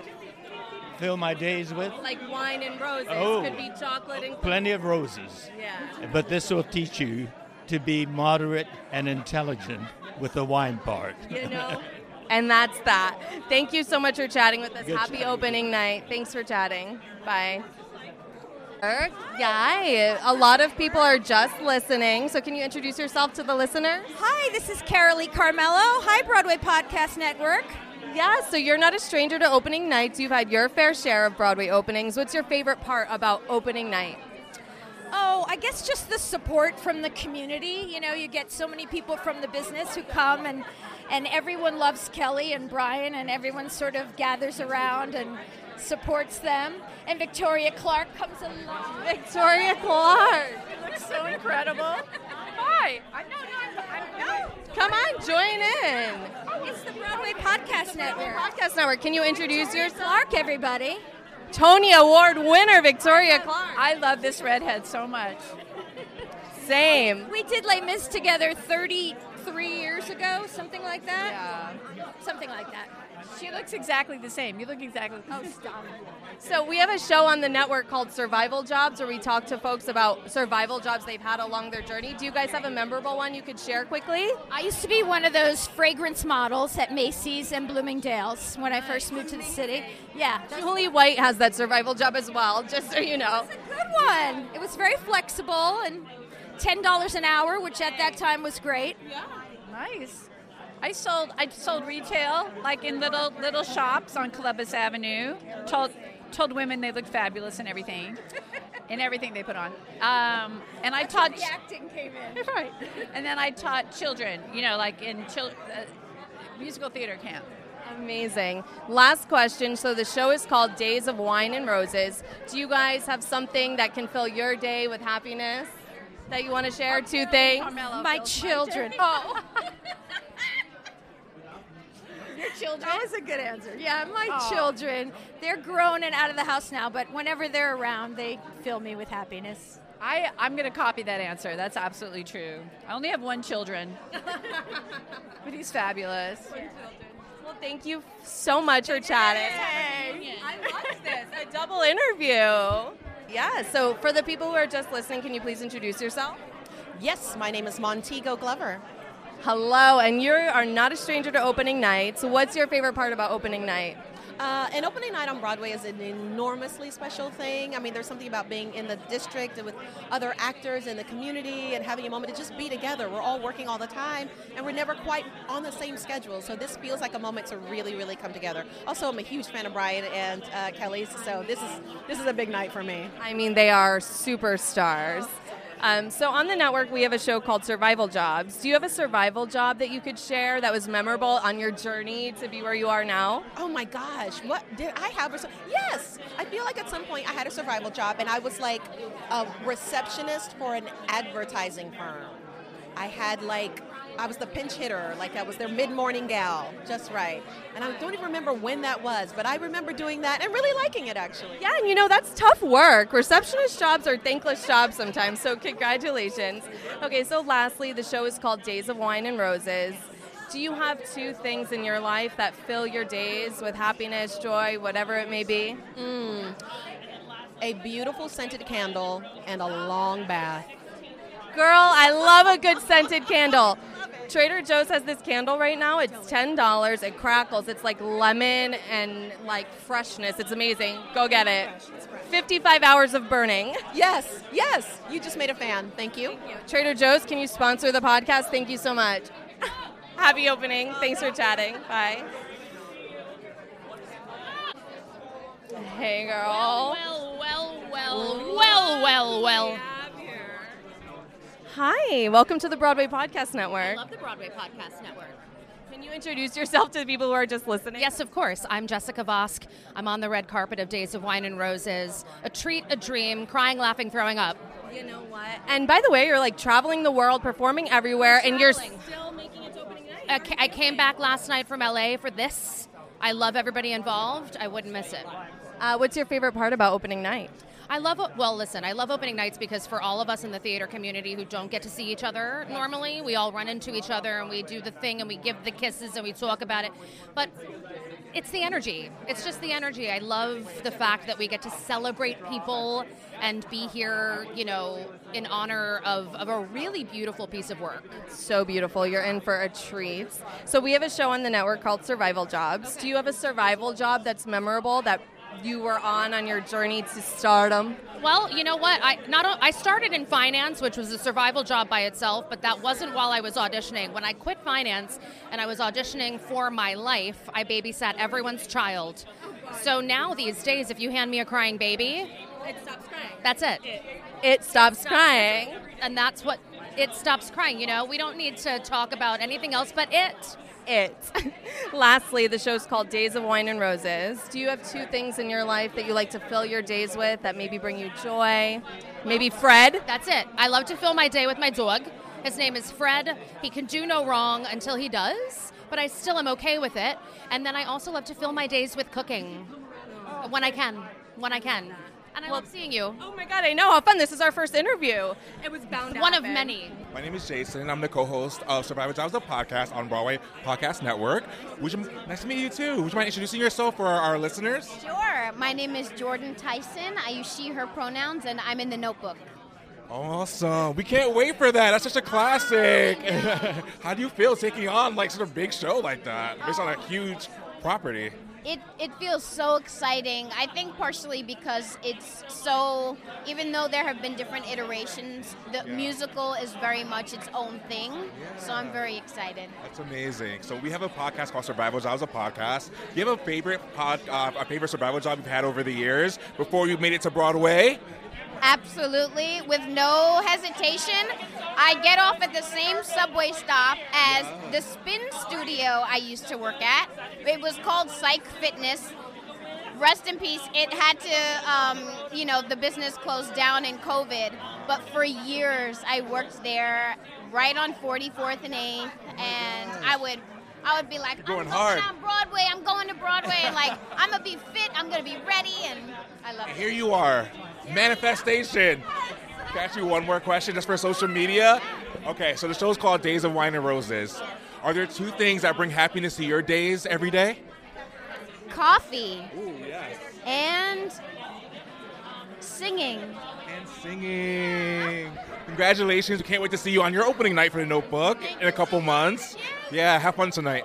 Fill my days with Like wine and roses. Oh. Could be chocolate and plenty of roses. Yeah. But this will teach you to be moderate and intelligent with the wine part. You know? and that's that. Thank you so much for chatting with us. Good Happy chatting. opening night. Thanks for chatting. Bye. Yeah, a lot of people are just listening. So, can you introduce yourself to the listeners? Hi, this is Carolee Carmello. Hi, Broadway Podcast Network. Yeah, so you're not a stranger to opening nights. You've had your fair share of Broadway openings. What's your favorite part about opening night? Oh, I guess just the support from the community. You know, you get so many people from the business who come and and everyone loves Kelli and Brian and everyone sort of gathers around and supports them. And Victoria Clark comes along. Victoria Clark. She looks so incredible. Hi. I know, no, I'm, no. Come on, join in. Oh, it's the Broadway Podcast Network. Podcast Network. Can you introduce yourself? Clark, everybody. Tony Award winner Victoria Clark. I love this redhead so much. Same. We did Les Mis together 33 years ago, something like that. Yeah. Something like that. She looks exactly the same. You look exactly. Oh, stop. So we have a show on the network called Survival Jobs where we talk to folks about survival jobs they've had along their journey. Do you guys have a memorable one you could share quickly? I used to be one of those fragrance models at Macy's and Bloomingdale's when I first moved to the city. Yeah. Julie White has that survival job as well, just so you know. It's a good one. It was very flexible and $10 an hour, which at that time was great. Yeah. Nice. I sold I sold retail like in little little shops on Columbus Avenue. Told told women they looked fabulous and everything, and everything they put on. Um, and I taught the acting came in. right. And then I taught children. You know, like in chil- uh, musical theater camp. Amazing. Last question. So the show is called Days of Wine and Roses. Do you guys have something that can fill your day with happiness that you want to share? Two things. My children. Oh. Your children? That was a good answer. Yeah, my children. They're grown and out of the house now, but whenever they're around, they fill me with happiness. I, I'm going to copy that answer. That's absolutely true. I only have one children, but he's fabulous. Well, thank you so much for chatting. I love this. A double interview. Yeah, so for the people who are just listening, can you please introduce yourself? Yes, my name is Montego Glover. Hello, and you are not a stranger to opening night. So, what's your favorite part about opening night? Uh, an opening night on Broadway is an enormously special thing. I mean, there's something about being in the district and with other actors in the community and having a moment to just be together. We're all working all the time, and we're never quite on the same schedule. So this feels like a moment to really, really come together. Also, I'm a huge fan of Brian and uh, Kelli's, so this is this is a big night for me. I mean, they are superstars. Um, so on the network, we have a show called Survival Jobs. Do you have a survival job that you could share that was memorable on your journey to be where you are now? Oh my gosh, what did I have? A, yes, I feel like at some point I had a survival job, and I was like a receptionist for an advertising firm. I had like I was the pinch hitter, like I was their mid-morning gal, just right. And I don't even remember when that was, but I remember doing that and really liking it actually. Yeah, and you know that's tough work. Receptionist jobs are thankless jobs sometimes. So congratulations. Okay, so lastly, the show is called Days of Wine and Roses. Do you have two things in your life that fill your days with happiness, joy, whatever it may be? Mm. A beautiful scented candle and a long bath. Girl, I love a good scented candle. Trader Joe's has this candle right now. It's ten dollars. It crackles. It's like lemon and like freshness. It's amazing. Go get it. Fifty-five hours of burning. Yes, yes. You just made a fan. Thank you. Trader Joe's, can you sponsor the podcast? Thank you so much. Happy opening. Thanks for chatting. Bye. Hey, girl. Well, well, well, well, well, well. Hi. Welcome to the Broadway Podcast Network. I love the Broadway Podcast Network. Can you introduce yourself to the people who are just listening? Yes, of course. I'm Jessica Vosk. I'm on the red carpet of Days of Wine and Roses. A treat, a dream, crying, laughing, throwing up. You know what? And by the way, you're like traveling the world, performing everywhere, and you're still making its opening night. I came back last night from LA for this. I love everybody involved. I wouldn't miss it. Uh, what's your favorite part about opening night? I love well listen, I love opening nights because for all of us in the theater community who don't get to see each other normally, we all run into each other and we do the thing and we give the kisses and we talk about it. But it's the energy. It's just the energy. I love the fact that we get to celebrate people and be here, you know, in honor of, of a really beautiful piece of work. So beautiful. You're in for a treat. So we have a show on the network called Survival Jobs. Do you have a survival job that's memorable that you were on on your journey to stardom? Well, you know what? I not I started in finance, which was a survival job by itself, but that wasn't while I was auditioning. When I quit finance and I was auditioning for my life, I babysat everyone's child. So now these days, if you hand me a crying baby, it stops crying. That's it. It stops crying. And that's what it stops crying. You know, we don't need to talk about anything else but it. It. Lastly, the show's called Days of Wine and Roses. Do you have two things in your life that you like to fill your days with that maybe bring you joy? Maybe Fred? That's it. I love to fill my day with my dog. His name is Fred. He can do no wrong until he does, but I still am okay with it. And then I also love to fill my days with cooking when I can. when I can. And I love seeing you. Oh my god, I know how fun! This is our first interview. It was bound. One of many. My name is Jason. I'm the co-host of Survivor Jobs, the podcast on Broadway Podcast Network. Would you, nice to meet you too. Would you mind introducing yourself for our, our listeners? Sure. My name is Jordan Tyson. I use she, her pronouns, and I'm in the notebook. Awesome. We can't wait for that. That's such a classic. How do you feel taking on like such a big show like that based on a oh. huge property? It, it feels so exciting. I think partially because it's so, even though there have been different iterations, the Yeah. musical is very much its own thing. So I'm very excited. That's amazing. So we have a podcast called Survival Jobs, a podcast. Do you have a favorite pod, uh, a favorite survival job you've had over the years before you made it to Broadway? Absolutely. With no hesitation, I get off at the same subway stop as the spin studio I used to work at. It was called Cyc Fitness. Rest in peace. It had to, um, you know, the business closed down in COVID. But for years, I worked there right on 44th and 8th. And I would. I would be like, I'm going going hard. on Broadway. I'm going to Broadway, and like, I'm gonna be fit. I'm gonna be ready, and I love And it. here you are, manifestation. Can I ask you one more question just for social media? Okay, so the show's called Days of Wine and Roses. Are there two things that bring happiness to your days every day? Coffee Ooh, yes. and singing. And singing. Congratulations. We can't wait to see you on your opening night for the notebook in a couple months. Yeah, have fun tonight.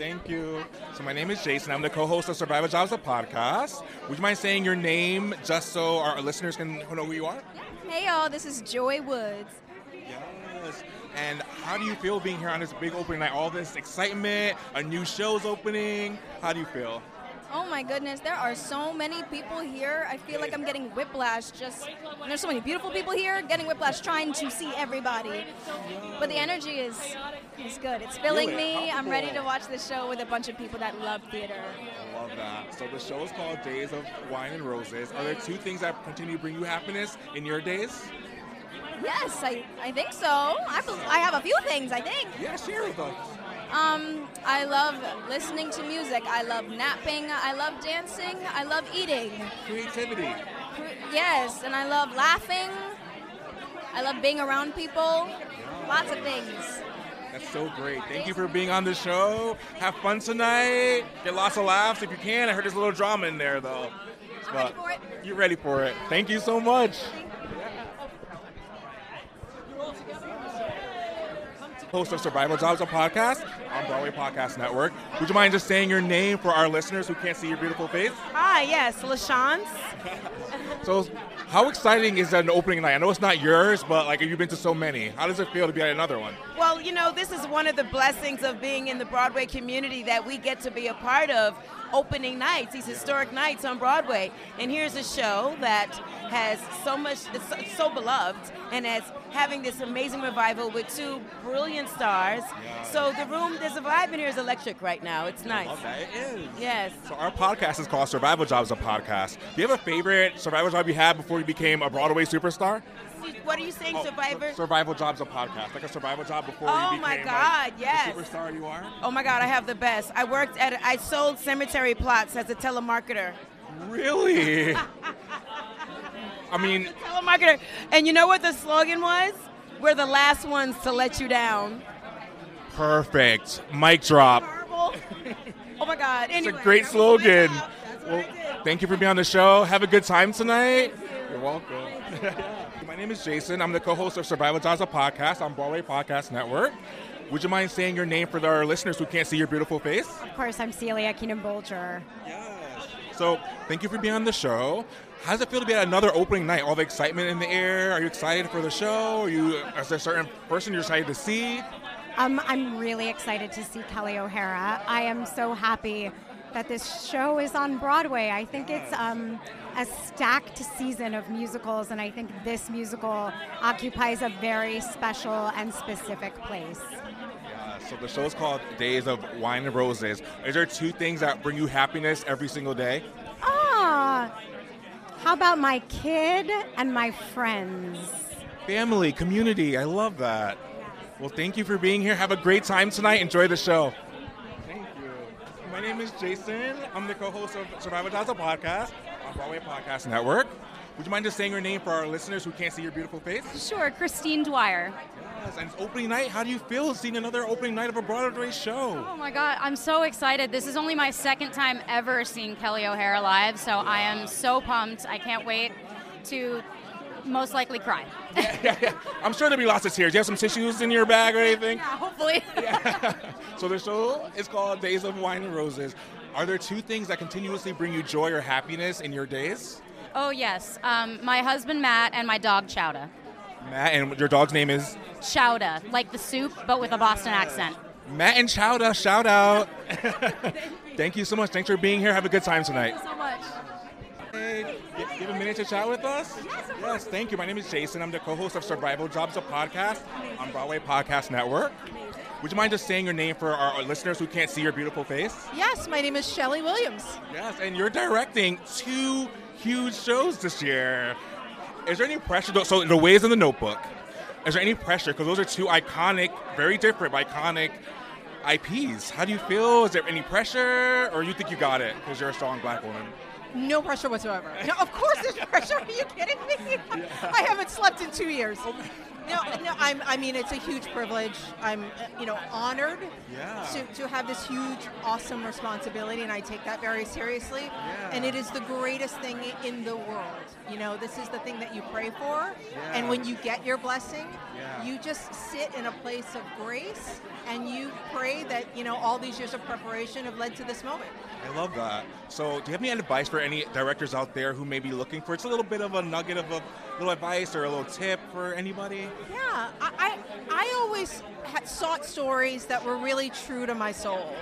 Thank you. So my name is Jason. I'm the co-host of Survival Jobs, a podcast. Would you mind saying your name just so our listeners can know who you are? Hey y'all, this is Joy Woods. Yes. And how do you feel being here on this big opening night? All this excitement, a new show's opening. How do you feel? Oh my goodness, there are so many people here. I feel like I'm getting whiplash just and there's so many beautiful people here getting whiplash trying to see everybody. But the energy is is good. It's filling me. I'm ready to watch this show with a bunch of people that love theater. I love that. So the show is called Days of Wine and Roses. Are there two things that continue to bring you happiness in your days? Yes, I, I think so. I, I have a few things, I think. Yeah, share with us. Um, I love listening to music. I love napping. I love dancing. I love eating. Creativity. Yes, and I love laughing. I love being around people. Lots of things. That's so great. Thank you for being on the show. Have fun tonight. Get lots of laughs if you can. I heard there's a little drama in there though. I'm ready for it. You're ready for it. Thank you so much. Host of Survival Jobs, a podcast on Broadway Podcast Network. Would you mind just saying your name for our listeners who can't see your beautiful face? Hi, yes, LaChanze. So, how exciting is an opening night? I know it's not yours, but like, you've been to so many. How does it feel to be at another one? Well, you know, this is one of the blessings of being in the Broadway community that we get to be a part of opening nights, these historic nights on Broadway. And here's a show that has so much, it's so, it's so beloved, and has having this amazing revival with two brilliant stars. So the room, there's a vibe in here is electric right now. It's nice. that. It is. Yes. So our podcast is called Survival Jobs, a podcast. Do you have a favorite survival job you had before you became a Broadway superstar? What are you saying, oh, Survivor? Survival Jobs, a podcast, like a survival job before Oh you my became God, like, yes. the superstar you are. Oh my God, I have the best. I worked at, I sold cemetery plots as a telemarketer. Really? I mean, telemarketer. And you know what the slogan was? We're the last ones to let you down. perfect. Mic drop. Oh my God. It's Anyway, a great slogan. Well, thank you for being on the show. Have a good time tonight. You're welcome. My name is Jason. I'm the co-host of Survival a podcast on Broadway Podcast Network. Would you mind saying your name for our listeners who can't see your beautiful face? Of course, I'm Celia Keenan Bolger. Yes. So, thank you for being on the show. How does it feel to be at another opening night? All the excitement in the air. Are you excited for the show? Are you? Is there a certain person you're excited to see? Um, I'm really excited to see Kelli O'Hara. I am so happy that this show is on Broadway. I think it's um, a stacked season of musicals, and I think this musical occupies a very special and specific place. Uh, so the show is called Days of Wine and Roses. Is there two things that bring you happiness every single day? Ah, how about my kid and my friends? Family, community. I love that. Well, thank you for being here. Have a great time tonight. Enjoy the show. Thank you. My name is Jason. I'm the co-host of Survival Jobs, a podcast on Broadway Podcast Network. Would you mind just saying your name for our listeners who can't see your beautiful face? Sure, Christine Dwyer. Yes, and it's opening night. How do you feel seeing another opening night of a Broadway show? Oh my God, I'm so excited. This is only my second time ever seeing Kelli O'Hara live, so I am so pumped. I can't wait to most likely cry. Yeah, yeah. I'm sure there'll be lots of tears. Do you have some tissues in your bag or anything? Yeah, hopefully. So the show is called Days of Wine and Roses. Are there two things that continuously bring you joy or happiness in your days? Oh, yes. Um, my husband Matt and my dog Chowda. Matt, and your dog's name is Chowda, like the soup, but with a Boston accent. Matt and Chowda. Shout out. Thank you so much. Thanks for being here. Have a good time tonight. Thank you so much. Hey, you a minute to chat with us? Yes, thank you. My name is Jason. I'm the co-host of Survival Jobs, a podcast on Broadway Podcast Network. Would you mind just saying your name for our listeners who can't see your beautiful face? Yes, my name is Schele Williams. Yes, and you're directing two huge shows this year. Is there any pressure? So, The Wiz in the Notebook. Is there any pressure? Because those are two iconic, very different, iconic IPs. How do you feel? Is there any pressure, or you think you got it because you're a strong black woman? No pressure whatsoever. No, of course there's pressure. Are you kidding me? I haven't slept in two years. No, no. I'm, I mean, it's a huge privilege. I'm, uh, you know, honored Yeah. to, to have this huge, awesome responsibility, and I take that very seriously. And it is the greatest thing in the world. You know, this is the thing that you pray for, and when you get your blessing, Yeah. you just sit in a place of grace, and you pray that you know all these years of preparation have led to this moment. I love that. So, do you have any advice for any directors out there who may be looking for it's a little bit of a nugget of a little advice or a little tip for anybody? Yeah, I, I, I always had sought stories that were really true to my soul.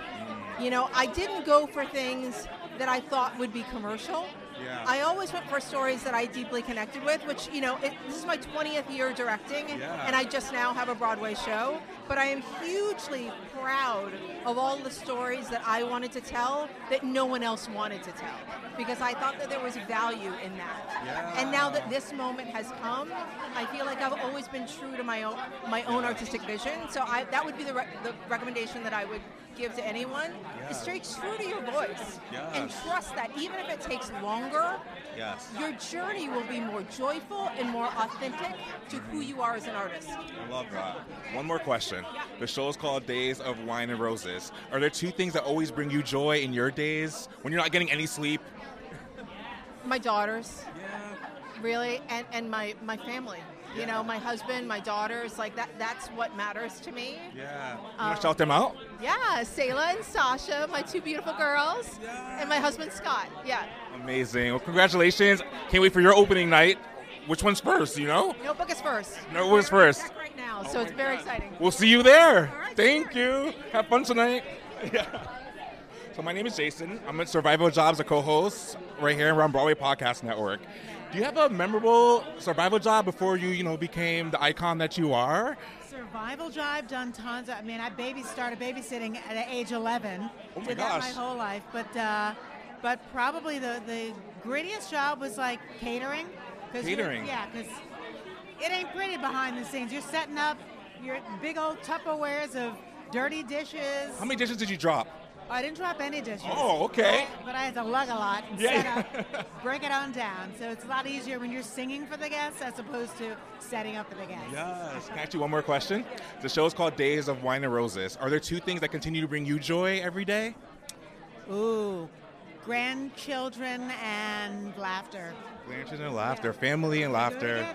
Mm. You know, I didn't go for things that I thought would be commercial. Yeah. I always went for stories that I deeply connected with, which, you know, it, this is my 20th year directing, Yeah. and I just now have a Broadway show. But I am hugely proud of all the stories that I wanted to tell that no one else wanted to tell, because I thought that there was value in that. Yeah. And now that this moment has come, I feel like I've always been true to my own my own artistic vision. So I, that would be the, re- the recommendation that I would give to anyone: is stay true to your voice and trust that even if it takes longer, Yes. your journey will be more joyful and more authentic to who mm-hmm. you are as an artist. I love that. One more question. The show is called Days of Wine and Roses. Are there two things that always bring you joy in your days when you're not getting any sleep? My daughters, really, and, and my, my family. You know, my husband, my daughters, like that. That's what matters to me. Yeah. You want Um, to shout them out? Yeah, Sayla and Sasha, my two beautiful girls, and my husband Scott. Yeah. Amazing. Well, congratulations. Can't wait for your opening night. Which one's first, you know? Notebook is first. Notebook is first. Right now, so it's very exciting. We'll see you there. Thank you. Have fun tonight. Yeah. So my name is Jason. I'm at Survival Jobs, a co-host right here around Broadway Podcast Network. Do you have a memorable survival job before you, you know, became the icon that you are? Survival job, done tons. Of, I mean, I baby started babysitting at age 11. Oh my Did gosh. that my whole life, but uh, but probably the the grittiest job was like catering. 'Cause you're- Catering? Yeah, because it ain't pretty behind the scenes. You're setting up your big old Tupperwares of dirty dishes. How many dishes did you drop? I didn't drop any dishes. Oh, okay. But I had to lug a lot and Yeah. set up, break it on down. So it's a lot easier when you're singing for the guests as opposed to setting up for the guests. Yes. Can I ask you one more question? The show is called Days of Wine and Roses. Are there two things that continue to bring you joy every day? Ooh, grandchildren and laughter. Grandchildren and laughter, family and laughter.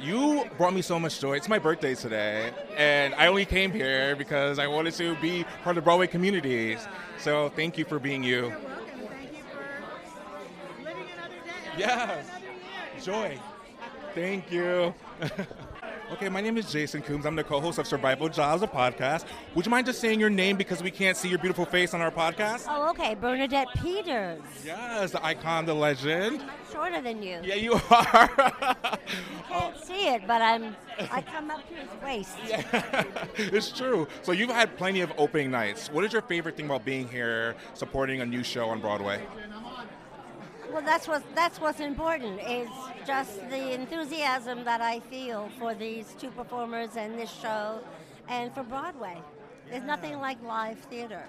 You brought me so much joy. It's my birthday today, and I only came here because I wanted to be part of the Broadway community. So thank you for being you. Yes. Joy. Thank you. okay, my name is Jason Coombs. I'm the co-host of Survival Jobs, a podcast. Would you mind just saying your name because we can't see your beautiful face on our podcast? Oh, okay. Bernadette Peters. Yes, the icon, the legend. Shorter than you. Yeah, you are. Can't see it, but I'm. I come up to his waist. Yeah, it's true. So you've had plenty of opening nights. What is your favorite thing about being here, supporting a new show on Broadway? Well, that's what that's what's important. Is just the enthusiasm that I feel for these two performers and this show, and for Broadway. There's nothing like live theater.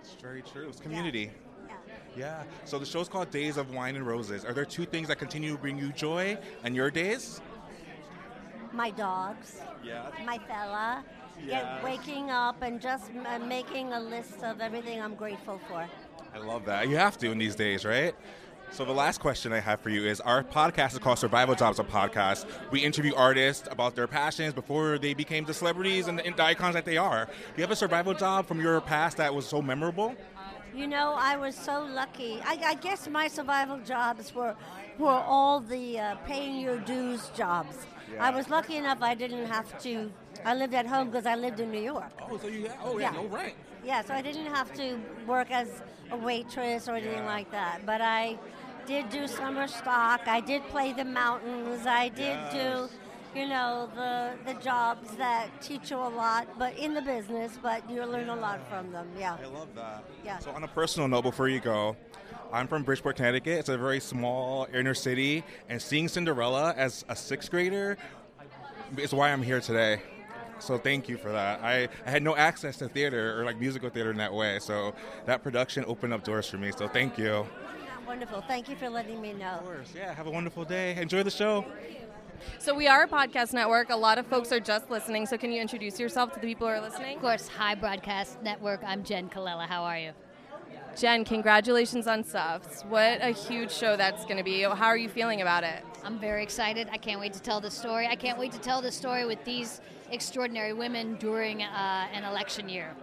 It's very true. It's community. Yeah. Yeah. So the show's called Days of Wine and Roses. Are there two things that continue to bring you joy in your days? My dogs. Yeah. My fella. Get waking up and just making a list of everything I'm grateful for. I love that. You have to in these days, right? So the last question I have for you is our podcast is called Survival Jobs a podcast. We interview artists about their passions before they became the celebrities and the, icons that they are. Do you have a survival job from your past that was so memorable? You know, I was so lucky. I, I guess my survival jobs were were all the uh, paying your dues jobs. Yeah. I was lucky enough I didn't have to. I lived at home because I lived in New York. Oh, so you oh yeah, no right. Yeah, so I didn't have to work as a waitress or anything Yeah. like that. But I did do summer stock. I did play the mountains. I did Yes. do, you know, the the jobs that teach you a lot, but in the business. But you learn a lot from them. Yeah. I love that. Yeah. So on a personal note, before you go, I'm from Bridgeport, Connecticut. It's a very small inner city, and seeing Cinderella as a sixth grader is why I'm here today. So thank you for that. I, I had no access to theater or like musical theater in that way, so that production opened up doors for me. So thank you. Wonderful. Thank you for letting me know. Of course. Yeah. Have a wonderful day. Enjoy the show. So we are a podcast network. A lot of folks are just listening. So can you introduce yourself to the people who are listening? Of course. Hi, Broadcast Network. I'm Jenn Colella. How are you? Jen, congratulations on Suffs. What a huge show that's going to be. How are you feeling about it? I'm very excited. I can't wait to tell the story. I can't wait to tell the story with these extraordinary women during uh, an election year.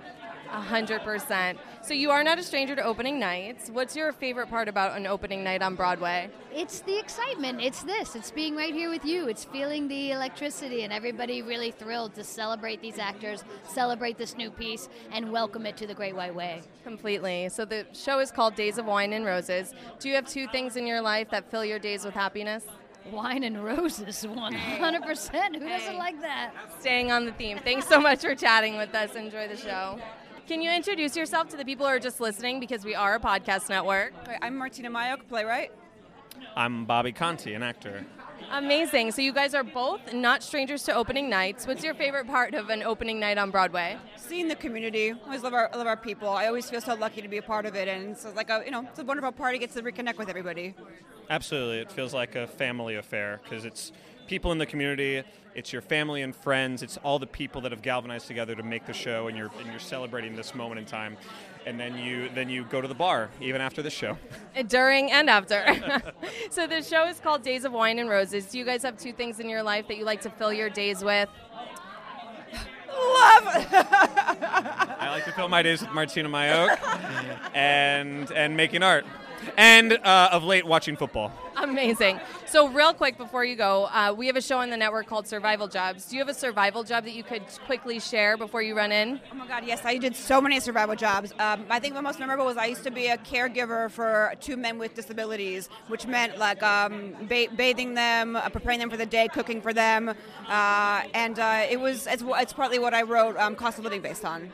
A hundred percent. So you are not a stranger to opening nights. What's your favorite part about an opening night on Broadway? It's the excitement. It's this. It's being right here with you. It's feeling the electricity and everybody really thrilled to celebrate these actors, celebrate this new piece, and welcome it to the Great White Way. Completely. So the show is called Days of Wine and Roses. Do you have two things in your life that fill your days with happiness? Wine and roses, 100%. Who doesn't like that? Staying on the theme. Thanks so much for chatting with us. Enjoy the show. Can you introduce yourself to the people who are just listening because we are a podcast network? I'm Martyna Majok, playwright. I'm Bobby Conte, an actor. Amazing. So you guys are both not strangers to opening nights. What's your favorite part of an opening night on Broadway? Seeing the community. I always love our, love our people. I always feel so lucky to be a part of it, and it's like a you know it's a wonderful party. Gets to reconnect with everybody. Absolutely. It feels like a family affair because it's people in the community, it's your family and friends, it's all the people that have galvanized together to make the show, and you're, and you're celebrating this moment in time. And then you then you go to the bar even after the show. Uh, during and after. so the show is called Days of Wine and Roses. Do you guys have two things in your life that you like to fill your days with? Love. I like to fill my days with Martyna Majok and and making art, and uh, of late watching football. Amazing. So, real quick before you go, uh, we have a show on the network called Survival Jobs. Do you have a survival job that you could quickly share before you run in? Oh my God, yes, I did so many survival jobs. Um, I think the most memorable was I used to be a caregiver for two men with disabilities, which meant like um, ba- bathing them, uh, preparing them for the day, cooking for them, uh, and uh, it was it's, it's partly what I wrote um, cost of living based on.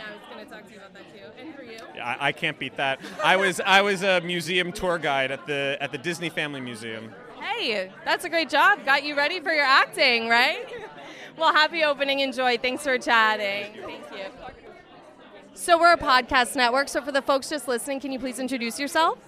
Yeah, I was going to talk to you about that too. And for you? I, I can't beat that. I was I was a museum tour guide at the at the Disney Family Museum. Hey, that's a great job. Got you ready for your acting, right? Well, happy opening. Enjoy. Thanks for chatting. Thank you. So, we're a podcast network. So, for the folks just listening, can you please introduce yourself?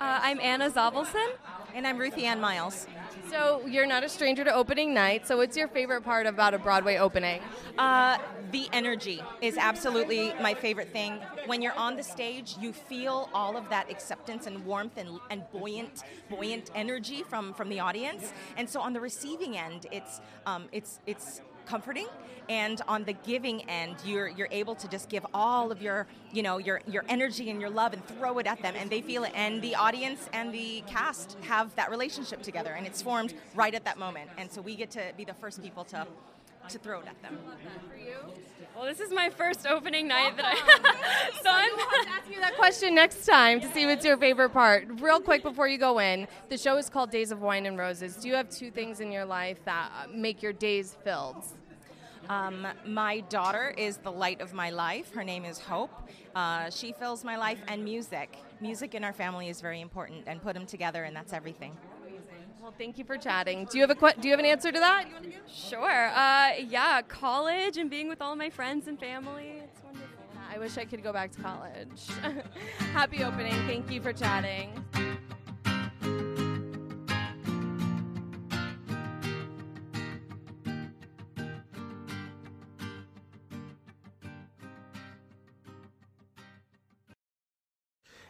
Uh, I'm Anna Zavelson. And I'm Ruthie Ann Miles. So, you're not a stranger to opening night. So, what's your favorite part about a Broadway opening? Uh, the energy is absolutely my favorite thing. When you're on the stage, you feel all of that acceptance and warmth and, and buoyant, buoyant energy from, from the audience. And so on the receiving end, it's um, it's it's comforting and on the giving end you're you're able to just give all of your you know your your energy and your love and throw it at them and they feel it and the audience and the cast have that relationship together and it's formed right at that moment and so we get to be the first people to to throw it at them Well, this is my first opening night that I. so I'm to ask you that question next time to see what's your favorite part. Real quick before you go in, the show is called Days of Wine and Roses. Do you have two things in your life that uh, make your days filled? Um, my daughter is the light of my life. Her name is Hope. Uh, she fills my life and music. Music in our family is very important, and put them together, and that's everything. Well, thank you for chatting. Do you have a que- do you have an answer to that? Sure. Uh, yeah, college and being with all my friends and family. It's wonderful. I wish I could go back to college. Happy opening. Thank you for chatting.